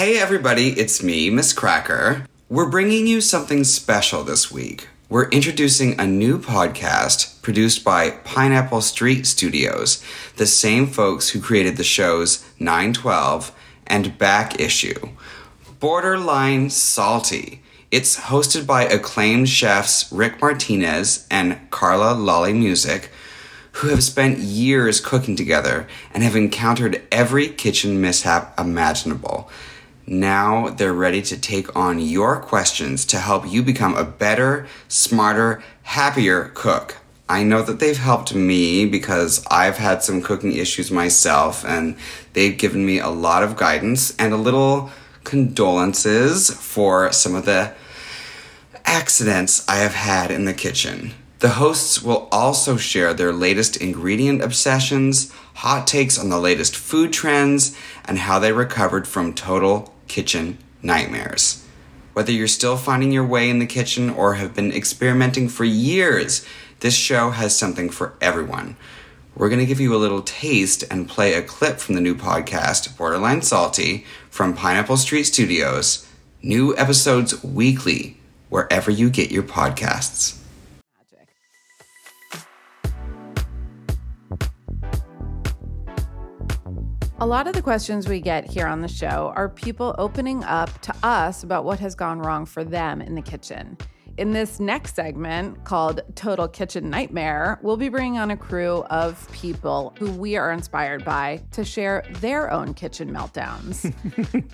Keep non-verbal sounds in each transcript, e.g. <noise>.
Hey everybody, it's me, Miss Cracker. We're bringing you something special this week. We're introducing a new podcast produced by Pineapple Street Studios, the same folks who created the shows 912 and Back Issue. Borderline Salty. It's hosted by acclaimed chefs Rick Martinez and Carla Lalli Music, who have spent years cooking together and have encountered every kitchen mishap imaginable. Now they're ready to take on your questions to help you become a better, smarter, happier cook. I know that they've helped me because I've had some cooking issues myself and they've given me a lot of guidance and a little condolences for some of the accidents I have had in the kitchen. The hosts will also share their latest ingredient obsessions, hot takes on the latest food trends, and how they recovered from total kitchen nightmares. Whether you're still finding your way in the kitchen or have been experimenting for years, this show has something for everyone. We're going to give you a little taste and play a clip from the new podcast, Borderline Salty, from Pineapple Street Studios. New episodes weekly, wherever you get your podcasts. A lot of the questions we get here on the show are people opening up to us about what has gone wrong for them in the kitchen. In this next segment called Total Kitchen Nightmare, we'll be bringing on a crew of people who we are inspired by to share their own kitchen meltdowns.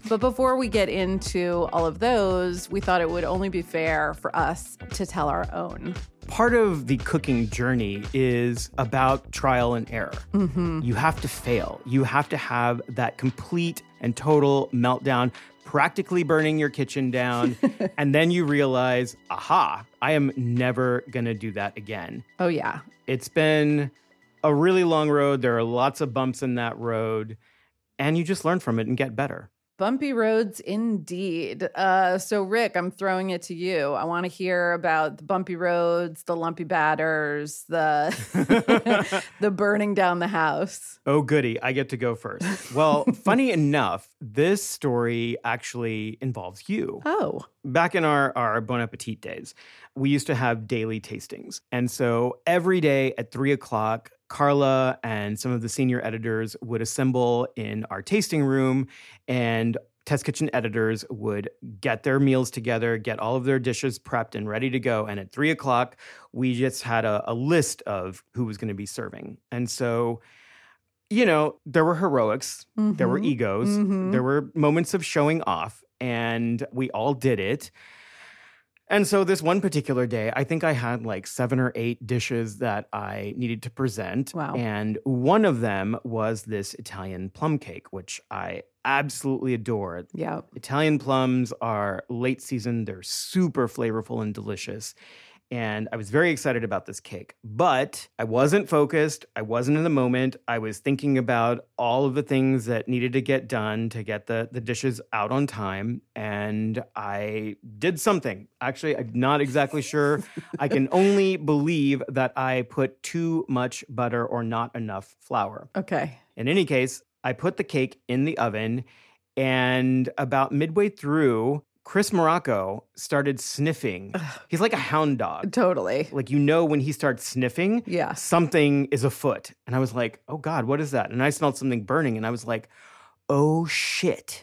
<laughs> but before we get into all of those, we thought it would only be fair for us to tell our own part of the cooking journey is about trial and error. Mm-hmm. You have to fail. You have to have that complete and total meltdown, practically burning your kitchen down. <laughs> and then you realize, aha, I am never going to do that again. Oh, yeah. It's been a really long road. There are lots of bumps in that road. And you just learn from it and get better. Bumpy roads indeed. Uh, so, Rick, I'm throwing it to you. I want to hear about the bumpy roads, the lumpy batters, the <laughs> the burning down the house. Oh, goody! I get to go first. Well, <laughs> funny enough, this story actually involves you. Oh, back in our our Bon Appetit days, we used to have daily tastings, and so every day at three o'clock, Carla and some of the senior editors would assemble in our tasting room, and test kitchen editors would get their meals together, get all of their dishes prepped and ready to go. And at three o'clock, we just had a, a list of who was going to be serving. And so, you know, there were heroics, mm-hmm. there were mm-hmm. egos, mm-hmm. there were moments of showing off, and we all did it. And so, this one particular day, I think I had like seven or eight dishes that I needed to present. Wow. And one of them was this Italian plum cake, which I absolutely adore. Yeah. Italian plums are late season, they're super flavorful and delicious and I was very excited about this cake. But I wasn't focused. I wasn't in the moment. I was thinking about all of the things that needed to get done to get the, the dishes out on time. And I did something. Actually, I'm not exactly sure. I can <laughs> only believe that I put too much butter or not enough flour. Okay. In any case, I put the cake in the oven. And about midway through, Chris Morocco started sniffing. He's like a hound dog. Totally. Like you know when he starts sniffing, yeah. something is afoot. And I was like, "Oh god, what is that?" And I smelled something burning and I was like, "Oh shit."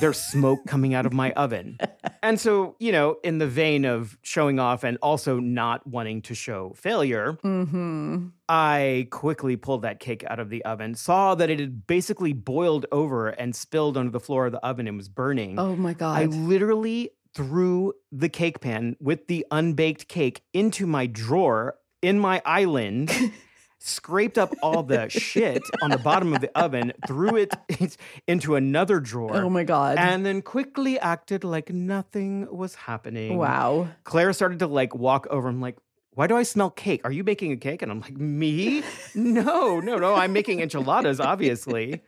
There's smoke coming out of my oven. <laughs> And so, you know, in the vein of showing off and also not wanting to show failure, mm-hmm. I quickly pulled that cake out of the oven, saw that it had basically boiled over and spilled onto the floor of the oven and was burning. Oh my God. I literally threw the cake pan with the unbaked cake into my drawer in my island. <laughs> scraped up all the shit on the bottom of the oven, threw it <laughs> into another drawer. Oh my God. And then quickly acted like nothing was happening. Wow. Claire started to like walk over. I'm like, why do I smell cake? Are you making a cake? And I'm like, me? No, no, no. I'm making enchiladas, obviously.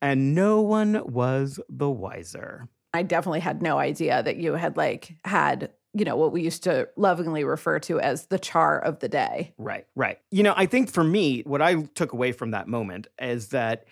And no one was the wiser. I definitely had no idea that you had like had you know, what we used to lovingly refer to as the char of the day. Right, right. You know, I think for me, what I took away from that moment is that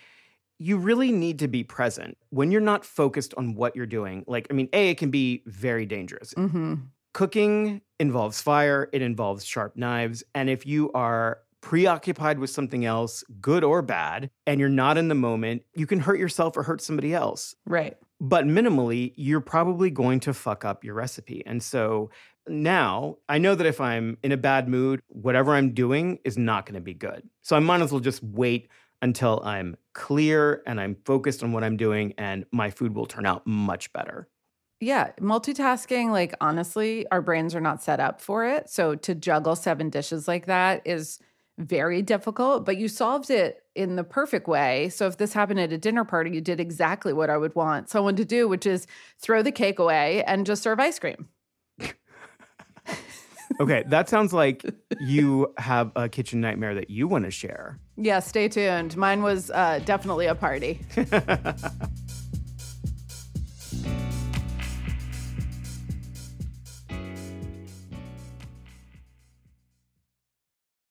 you really need to be present when you're not focused on what you're doing. Like, I mean, A, it can be very dangerous. Mm-hmm. Cooking involves fire, it involves sharp knives. And if you are preoccupied with something else, good or bad, and you're not in the moment, you can hurt yourself or hurt somebody else. Right. But minimally, you're probably going to fuck up your recipe. And so now I know that if I'm in a bad mood, whatever I'm doing is not going to be good. So I might as well just wait until I'm clear and I'm focused on what I'm doing, and my food will turn out much better. Yeah, multitasking, like honestly, our brains are not set up for it. So to juggle seven dishes like that is very difficult, but you solved it in the perfect way. So if this happened at a dinner party, you did exactly what I would want someone to do, which is throw the cake away and just serve ice cream. okay, <laughs> that sounds like you have a kitchen nightmare that you want to share. Yeah, stay tuned. Mine was uh, definitely a party. <laughs>